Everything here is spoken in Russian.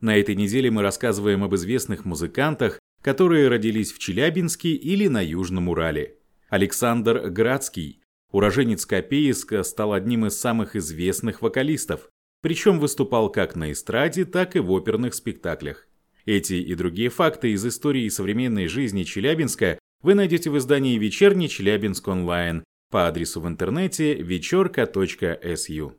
На этой неделе мы рассказываем об известных музыкантах, которые родились в Челябинске или на Южном Урале. Александр Градский, уроженец Копейска, стал одним из самых известных вокалистов, причем выступал как на эстраде, так и в оперных спектаклях. Эти и другие факты из истории современной жизни Челябинска вы найдете в издании «Вечерний Челябинск онлайн» по адресу в интернете вечерка.су.